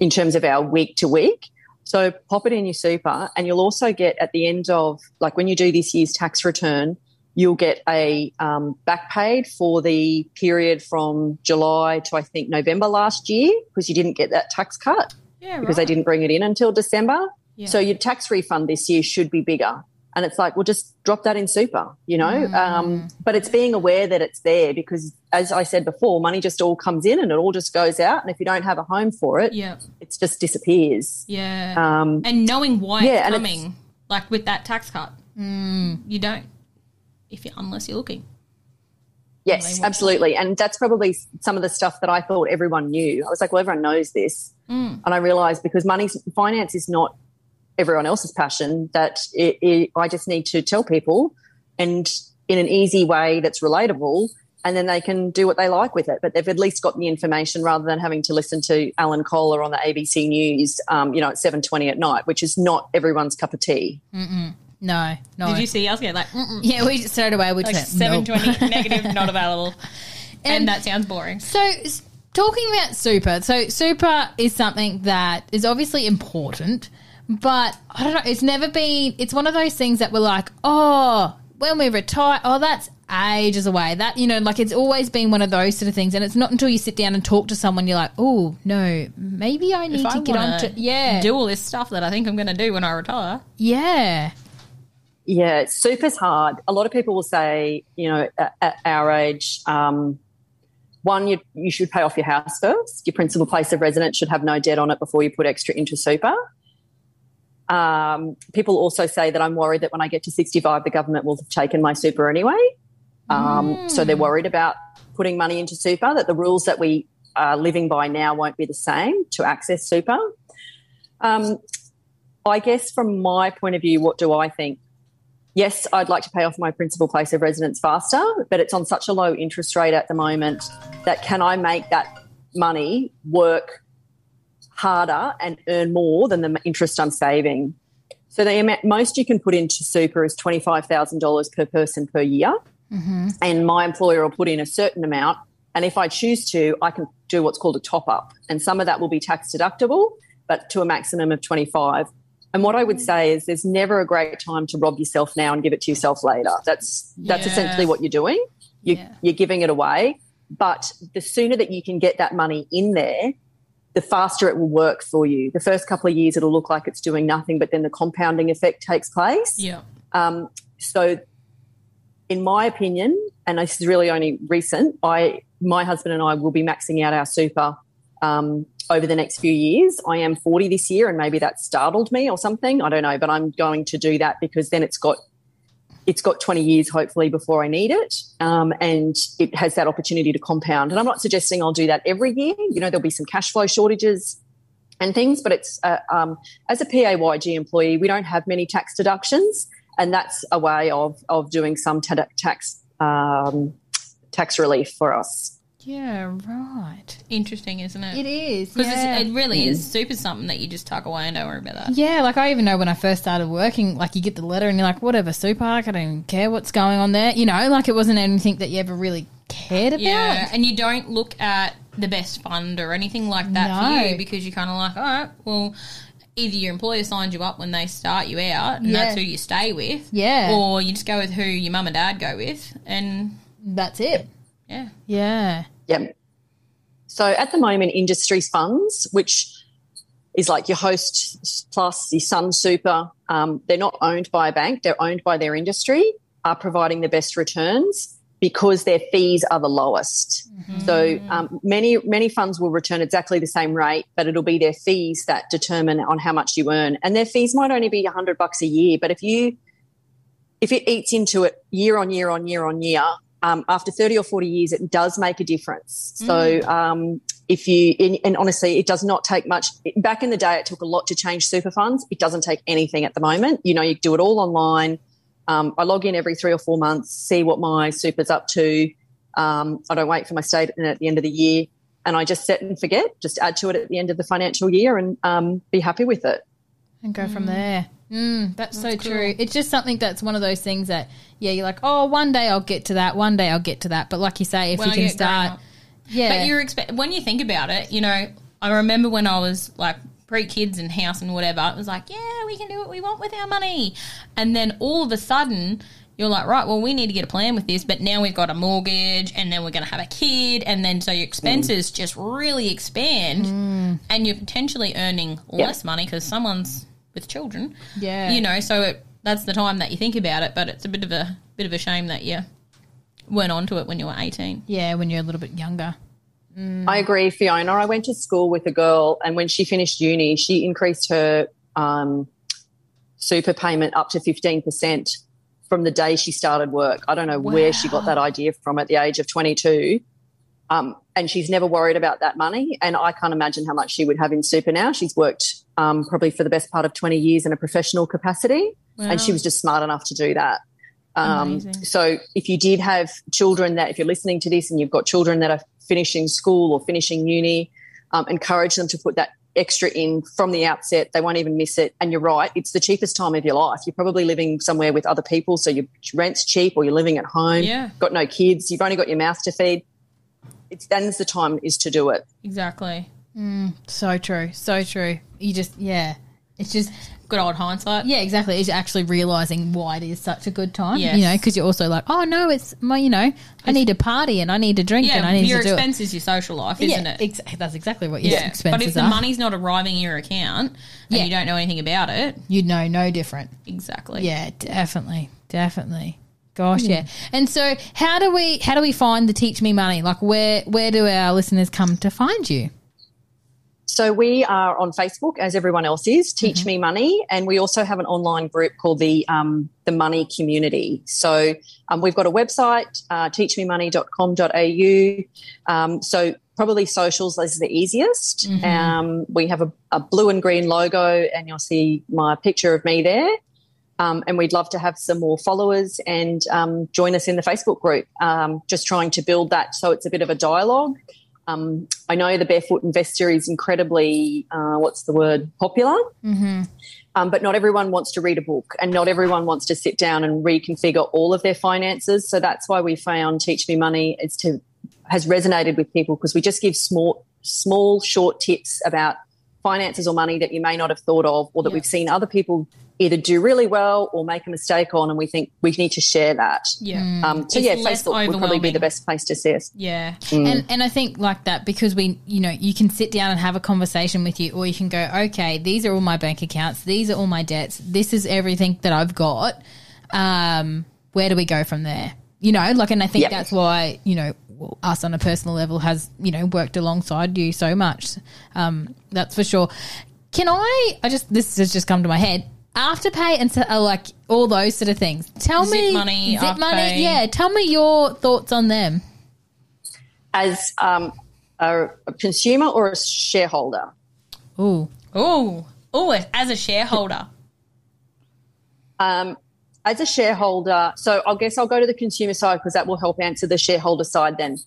in terms of our week to week. So pop it in your super, and you'll also get at the end of like when you do this year's tax return, you'll get a um, back paid for the period from July to I think November last year because you didn't get that tax cut Yeah, because they didn't bring it in until December. Yeah. So your tax refund this year should be bigger. And it's like, well, just drop that in super, you know? Mm. Um, but it's being aware that it's there because, as I said before, money just all comes in and it all just goes out. And if you don't have a home for it, Yeah, it just disappears. yeah. Um, and knowing why yeah, it's coming, like with that tax cut, you don't if you unless you're looking. Yes, absolutely. And that's probably some of the stuff that I thought everyone knew. I was like, well, everyone knows this. Mm. And I realized because money, finance is not everyone else's passion, that it, it, I just need to tell people and in an easy way that's relatable. And then they can do what they like with it, but they've at least got the information rather than having to listen to Alan Kohler on the ABC News, um, you know, at seven twenty at night, which is not everyone's cup of tea. No, no. Did you see us get like mm-mm, yeah, we just straight away we like just seven nope. twenty (laughs) negative not available, and, And- that sounds boring. So, s- talking about super, so super is something that is obviously important, but I don't know, it's never been, it's one of those things that we're like, oh, when we retire, oh, that's ages away. That, you know, like it's always been one of those sort of things. And it's not until you sit down and talk to someone, you're like, oh, no, maybe I need If to I get on to, yeah, do all this stuff that I think I'm going to do when I retire. yeah, Yeah, super's hard. A lot of people will say, you know, at, at our age, um, one, you, you should pay off your house first. Your principal place of residence should have no debt on it before you put extra into super. Um, people also say that I'm worried that when I get to 65, the government will have taken my super anyway. Um, So they're worried about putting money into super, that the rules that we are living by now won't be the same to access super. Um, I guess from my point of view, what do I think? Yes, I'd like to pay off my principal place of residence faster, but it's on such a low interest rate at the moment that can I make that money work harder and earn more than the interest I'm saving? So the amount, most you can put into super is twenty five thousand dollars per person per year, mm-hmm. and my employer will put in a certain amount. And if I choose to, I can do what's called a top up, and some of that will be tax deductible, but to a maximum of twenty five. And what I would say is, there's never a great time to rob yourself now and give it to yourself later. That's that's Yeah. essentially what you're doing. You, Yeah. You're giving it away, but the sooner that you can get that money in there, the faster it will work for you. The first couple of years, it'll look like it's doing nothing, but then the compounding effect takes place. Yeah. Um, so, in my opinion, and this is really only recent, I, my husband and I will be maxing out our super um, over the next few years. I am 40 this year, and maybe that startled me or something. I don't know, but I'm going to do that because then it's got it's got 20 years hopefully before I need it, um, and it has that opportunity to compound. And I'm not suggesting I'll do that every year. You know, there'll be some cash flow shortages and things, but it's uh, um, as a PAYG employee, we don't have many tax deductions, and that's a way of of doing some tax um, tax relief for us. Yeah, right. Interesting, isn't it? It is Because yeah. it really is super something that you just tuck away and don't worry about that. Yeah, like I even know when I first started working, like you get the letter and you're like, whatever, super, I don't even care what's going on there. You know, like it wasn't anything that you ever really cared about. Yeah, and you don't look at the best fund or anything like that No. for you because you're kind of like, all right, well, either your employer signs you up when they start you out, and Yeah. that's who you stay with, Yeah. or you just go with who your mum and dad go with, and That's it. Yeah, Yeah. Yeah. So at the moment, industries funds, which is like your Hostplus your Sunsuper, um, they're not owned by a bank, they're owned by their industry, are providing the best returns because their fees are the lowest. So um, many many funds will return exactly the same rate, but it'll be their fees that determine on how much you earn, and their fees might only be hundred bucks a year. But if you if it eats into it year on year on year on year, um, after 30 or 40 years, it does make a difference. So, um, if you, and, and honestly, it does not take much. Back in the day, it took a lot to change super funds. It doesn't take anything at the moment. You know, you do it all online. Um, I log in every three or four months, see what my super's up to. Um, I don't wait for my statement at the end of the year. And I just set and forget, just add to it at the end of the financial year and um, be happy with it. and go from there. Mm, that's, so true. It's just something that's one of those things that, yeah, you're like, oh, one day I'll get to that. One day I'll get to that. But like you say, if When you I can start, yeah, But you're expect when you think about it, you know, I remember when I was like pre kids and house and whatever, it was like, yeah, we can do what we want with our money. And then all of a sudden, you're like, right, well, we need to get a plan with this, but now we've got a mortgage and then we're going to have a kid. And then so your expenses just really expand and you're potentially earning less money because someone's with children. Yeah. You know, so it, that's the time that you think about it, but it's a bit of a bit of a shame that you weren't onto it when you were 18. yeah, when you're a little bit younger. I agree, Fiona. I went to school with a girl, and when she finished uni, she increased her um, super payment up to 15% from the day she started work. I don't know where she got that idea from at the age of 22. Um, and she's never worried about that money. And I can't imagine how much she would have in super now. She's worked um, probably for the best part of 20 years in a professional capacity, and she was just smart enough to do that. Um, so if you did have children that, if you're listening to this and you've got children that are finishing school or finishing uni, um, encourage them to put that extra in from the outset. They won't even miss it. And you're right, it's the cheapest time of your life. You're probably living somewhere with other people, so your rent's cheap, or you're living at home. Yeah. got no kids. You've only got your mouth to feed. It's then's the time is to do it. Exactly. Mm, so true. So true. You just, yeah. It's just, Good old hindsight. yeah, exactly. It's actually realizing why it is such a good time. Yes. You know, because you're also like, oh, no, it's my, you know, I need to party and I need to drink and Yeah, I need your to do expense is your social life, it. isn't yeah, it? ex- that's exactly what your yeah. expenses But if the are. money's not arriving in your account and Yeah. you don't know anything about it, You'd know no different. exactly. Yeah, definitely, definitely. Gosh, yeah. And so, how do we how do we find the Teach Me Money? Like, where where do our listeners come to find you? So we are on Facebook, as everyone else is, Teach Me Money, and we also have an online group called the um, the Money Community. So um, we've got a website, uh, teachmemoney.com.au. Um, so probably socials is the easiest. Um, we have a, a blue and green logo, and you'll see my picture of me there. Um, and we'd love to have some more followers and um, join us in the Facebook group. Um, just trying to build that so it's a bit of a dialogue. Um, I know the Barefoot Investor is incredibly, uh, what's the word, popular. Um, but not everyone wants to read a book and not everyone wants to sit down and reconfigure all of their finances. So that's why we found Teach Me Money is to has resonated with people because we just give small, small, short tips about finances or money that you may not have thought of or that we've seen other people either do really well or make a mistake on, and we think we need to share that. Yeah. Um, so It's yeah, Facebook would probably be the best place to see us. Yeah. And and I think like that because we you know you can sit down and have a conversation with you, or you can go, okay, these are all my bank accounts, these are all my debts, this is everything that I've got. Um, where do we go from there? You know, like, and I think Yep. that's why you know us on a personal level has you know worked alongside you so much. Um, that's for sure. Can I? I just this has just come to my head. Afterpay and so, uh, like all those sort of things. Tell Zip me, money, zip Afterpay. money. Yeah, tell me your thoughts on them. As um, a, a consumer or a shareholder, Ooh, Oh, oh, as a shareholder. Um, as a shareholder, so I guess I'll go to the consumer side because that will help answer the shareholder side then.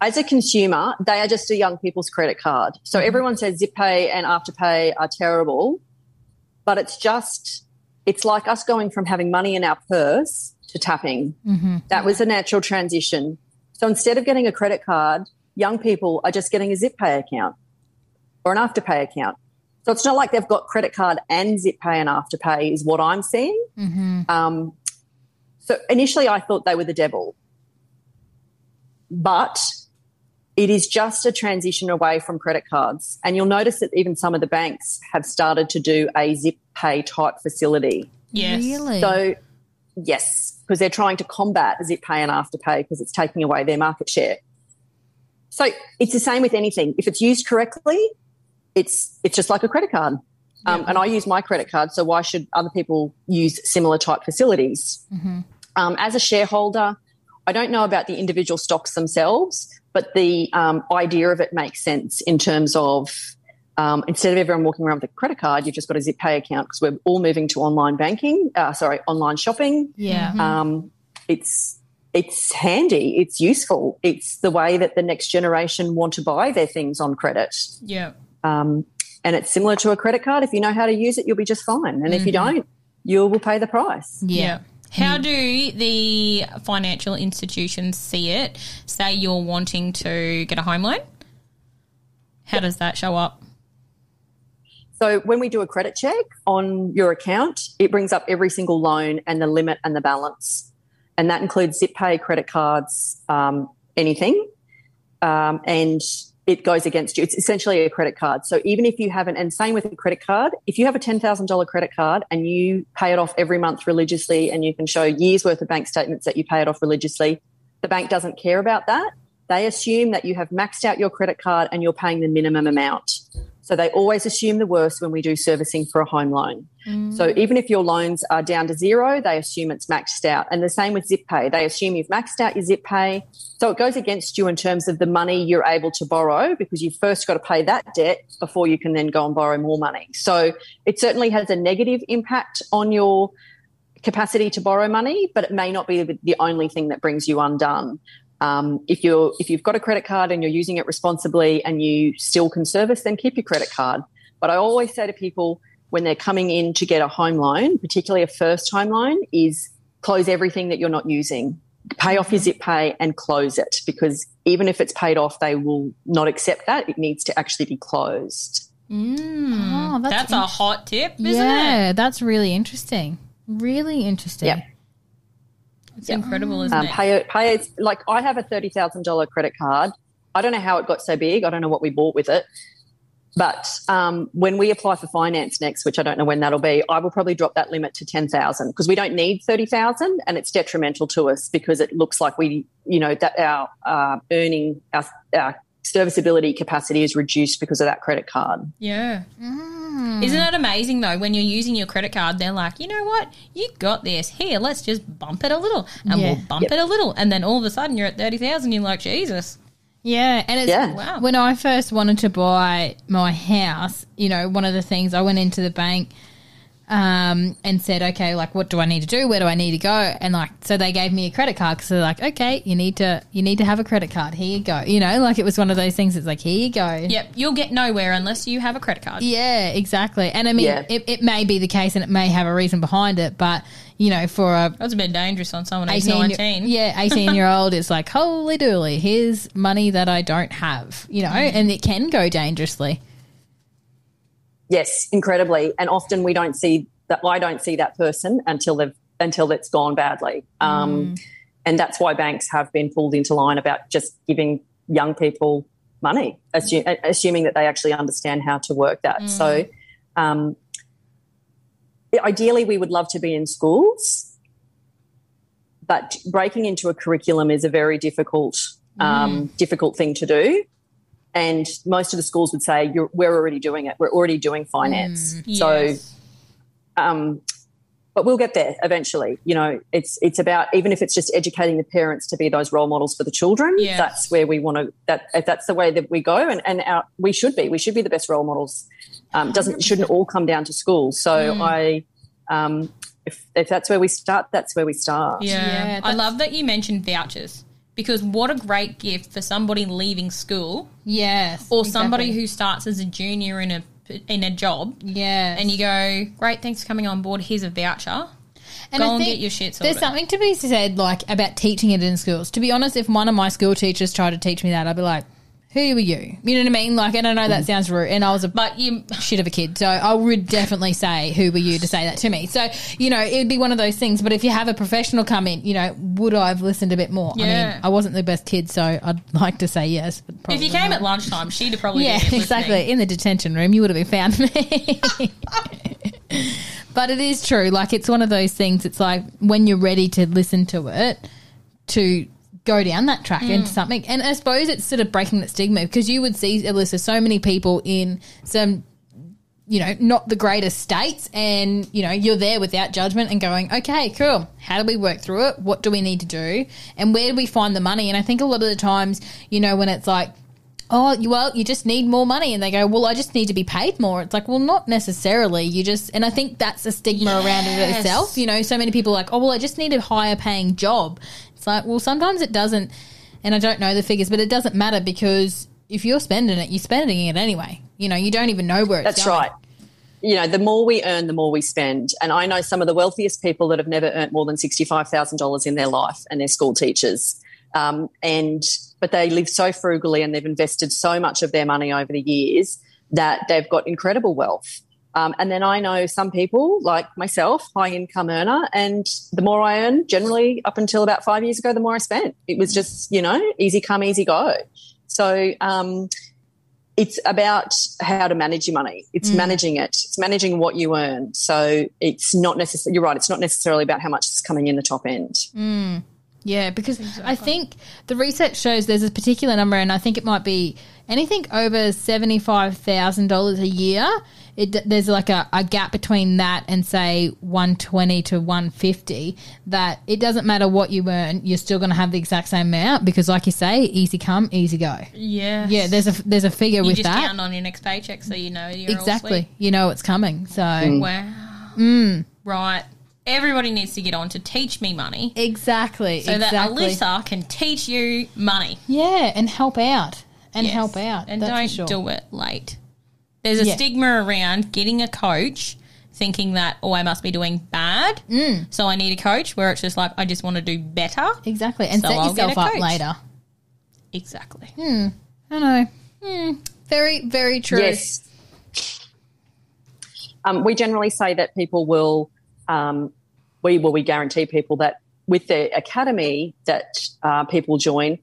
As a consumer, they are just a young people's credit card. So everyone says ZipPay and Afterpay are terrible, but it's just, it's like us going from having money in our purse to tapping. That was a natural transition. So instead of getting a credit card, young people are just getting a ZipPay account or an Afterpay account. So it's not like they've got credit card and zip pay and afterpay is what I'm seeing. Um, so initially I thought they were the devil, but it is just a transition away from credit cards. And you'll notice that even some of the banks have started to do a zip pay type facility. Yes. Really? So, yes, because they're trying to combat zip pay and afterpay because it's taking away their market share. So it's the same with anything. If it's used correctly, it's it's just like a credit card. Um, And I use my credit card, so why should other people use similar type facilities? Um, as a shareholder, I don't know about the individual stocks themselves, but the um, idea of it makes sense in terms of um, instead of everyone walking around with a credit card, you've just got a zip pay account because we're all moving to online banking. Uh, sorry, online shopping. yeah. Um, it's it's handy. It's useful. It's the way that the next generation want to buy their things on credit. Yeah. Um, and it's similar to a credit card. If you know how to use it, you'll be just fine. And if you don't, you will pay the price. yeah. How do the financial institutions see it? Say you're wanting to get a home loan. How does that show up? So when we do a credit check on your account, it brings up every single loan and the limit and the balance. And that includes zip pay, credit cards, um, anything. Um, and it goes against you. It's essentially a credit card. So even if you haven't, and same with a credit card, if you have a $10,000 credit card and you pay it off every month religiously and you can show years worth of bank statements that you pay it off religiously, the bank doesn't care about that. They assume that you have maxed out your credit card and you're paying the minimum amount. So they always assume the worst when we do servicing for a home loan. So mm. even if your loans are down to zero, they assume it's maxed out. And the same with zip pay. They assume you've maxed out your zip pay. So it goes against you in terms of the money you're able to borrow because you've first got to pay that debt before you can then go and borrow more money. So it certainly has a negative impact on your capacity to borrow money, but it may not be the the only thing that brings you undone. Um, if you're if you've got a credit card and you're using it responsibly and you still can service, then keep your credit card. But I always say to people when they're coming in to get a home loan, particularly a first home loan, is close everything that you're not using. Pay off your zip pay and close it because even if it's paid off, they will not accept that. It needs to actually be closed. Oh, that's, That's a hot tip, isn't it? yeah, that's really interesting. Really interesting. Yeah. It's incredible, isn't Um, it? pay, pay like I have a thirty thousand dollar credit card. I don't know how it got so big. I don't know what we bought with it. But um, when we apply for finance next, which I don't know when that'll be, I will probably drop that limit to ten thousand because we don't need thirty thousand, and it's detrimental to us because it looks like we, you know, that our uh, earning, our, our serviceability capacity is reduced because of that credit card. Yeah. Mm. Isn't it amazing though when you're using your credit card? They're like, you know what, you got this. Here, let's just bump it a little, and Yeah. we'll bump it a little, and then all of a sudden you're at thirty thousand. You're like, Jesus, Yeah, and it's Yeah. Wow. when I first wanted to buy my house, you know, one of the things I went into the bank um, and said, okay, like, what do I need to do? Where do I need to go? And like, so they gave me a credit card because they're like, okay, you need to, you need to have a credit card. Here you go. You know, like it was one of those things. It's like, here you go. yep, you'll get nowhere unless you have a credit card. Yeah, exactly. And I mean, Yeah. it, it may be the case and it may have a reason behind it, but you know, for a That's a bit dangerous on someone who's 18 nineteen. yeah 18 year old it's like holy dooly here's money that i don't have you know and it can go dangerously Yes, incredibly. And often we don't see that. I don't see that person until they've until it's gone badly. Um, And that's why banks have been pulled into line about just giving young people money, assume, assuming that they actually understand how to work that. So, um, ideally, we would love to be in schools, but breaking into a curriculum is a very difficult, um, difficult thing to do. And most of the schools would say, You're, "We're already doing it. We're already doing finance." So, Yes. um, but we'll get there eventually. You know, it's it's about even if it's just educating the parents to be those role models for the children. Yes. That's where we want to. That if that's the way that we go, and and our, we should be. We should be the best role models. Um, doesn't it shouldn't all come down to school. So I, um, if if that's where we start, that's where we start. Yeah. Yeah, I love that you mentioned vouchers because what a great gift for somebody leaving school yes or somebody who starts as a junior in a in a job yeah and you go, great, thanks for coming on board. Here's a voucher. And Go I and think get your shit sorted. There's something to be said, like about teaching it in schools. To be honest, if one of my school teachers tried to teach me that, I'd be like, Who were you? You know what I mean? Like, and I know that mm. sounds rude, and I was a But you, shit of a kid, so I would definitely say, "Who were you to say that to me?" So, you know, it'd be one of those things. But if you have a professional come in, you know, would I have listened a bit more? I Yeah. mean, I wasn't the best kid, so I'd like to say yes. But if probably you came not. at lunchtime, she'd have probably yeah, been listening. exactly. In the detention room, you would have been found me. (laughs) but it is true. Like it's one of those things. It's like when you're ready to listen to it, to go down that track Mm. into something. And I suppose it's sort of breaking that stigma because you would see, Alyssa, so many people in some. You know, not the greatest states, and you know, you're there without judgment and going, okay, cool. How do we work through it? What do we need to do? And where do we find the money? And I think a lot of the times, you know, when it's like, oh, well, you just need more money. And they go, well, I just need to be paid more. It's like, well, not necessarily. You just, and I think that's a stigma around it itself. You know, so many people are like, oh, well, I just need a higher paying job. It's like, well, sometimes it doesn't, and I don't know the figures, but it doesn't matter because if you're spending it, you're spending it anyway. You know, you don't even know where it's That's going. right. You know, the more we earn, the more we spend. And I know some of the wealthiest people that have never earned more than $65,000 in their life, and they're school teachers. Um, and but they live so frugally and they've invested so much of their money over the years that they've got incredible wealth. Um, and then I know some people like myself, high income earner, and the more I earn, generally up until about five years ago, the more I spent. It was just, you know, easy come, easy go. So um, it's about how to manage your money. It's managing it. It's managing what you earn. So it's not necessarily, you're right, it's not necessarily about how much is coming in the top end. Yeah, because I think the research shows there's a particular number, and I think it might be anything over seventy five thousand dollars a year. It, there's like a, a gap between that and say one twenty to one fifty. That it doesn't matter what you earn, you're still going to have the exact same amount because, like you say, easy come, easy go. Yeah. Yeah, there's a there's a figure You with just that. count on your next paycheck so you know you're all exactly, sweet. you know it's coming. So Wow. Mm. Right. Everybody needs to get on to teach me money exactly, so exactly. that Alyssa can teach you money. yeah, and help out and Yes. help out. And that's don't sure. do it late. There's a Yeah. stigma around getting a coach thinking that, oh, I must be doing bad. Mm. So I need a coach where it's just like, I just want to do better. Exactly, and So set I'll get yourself a up later. Exactly. I know. Hmm. Very, very true. Yes. Um, we generally say that people will, um, we will, we guarantee people that with the academy that uh, people join,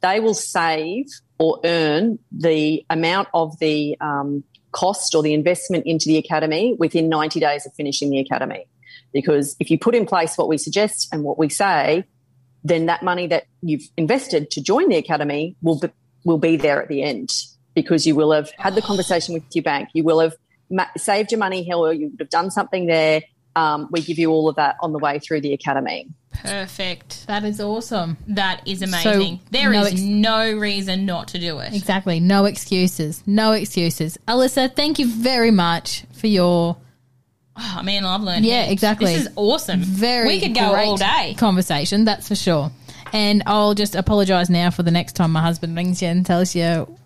they will save or earn the amount of the um, cost or the investment into the academy within 90 days of finishing the academy. Because if you put in place what we suggest and what we say, then that money that you've invested to join the academy will be, will be there at the end because you will have had the conversation with your bank. You will have ma- saved your money here, or you would have done something there. Um, we give you all of that on the way through the academy. Perfect. That is awesome. That is amazing. There no is ex- no reason not to do it. Exactly. No excuses. No excuses. Alyssa, thank you very much for your Oh, man, I've learned. Yeah, heaps. exactly. This is awesome. very We could go great all day. conversation. That's for sure. And I'll just apologise now for the next time my husband rings you and tells you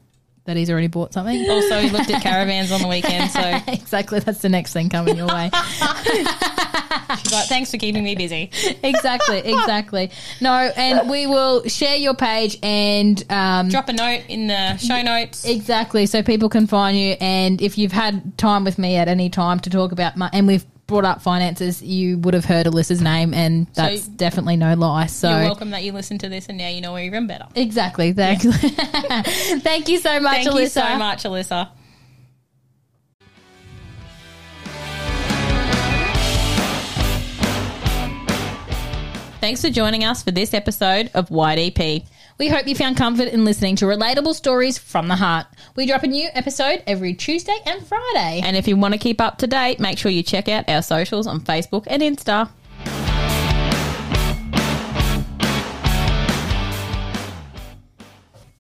that he's already bought something. (laughs) Also, he looked at caravans on the weekend, so (laughs) exactly. That's the next thing coming your way. (laughs) she's like, thanks for keeping me busy. exactly. Exactly. No, and we will share your page and um, Drop a note in the show notes. Exactly, so people can find you. And if you've had time with me at any time to talk about, my, and we've brought up finances, you would have heard Alyssa's name, and that's So- definitely no lie. So You're welcome that you listened to this and now you know even better. exactly, thank, (laughs) thank you so much, Thank Alyssa. you so much, Alyssa. Thanks for joining us for this episode of YDP. We hope you found comfort in listening to relatable stories from the heart. We drop a new episode every Tuesday and Friday. And if you want to keep up to date, make sure you check out our socials on Facebook and Insta.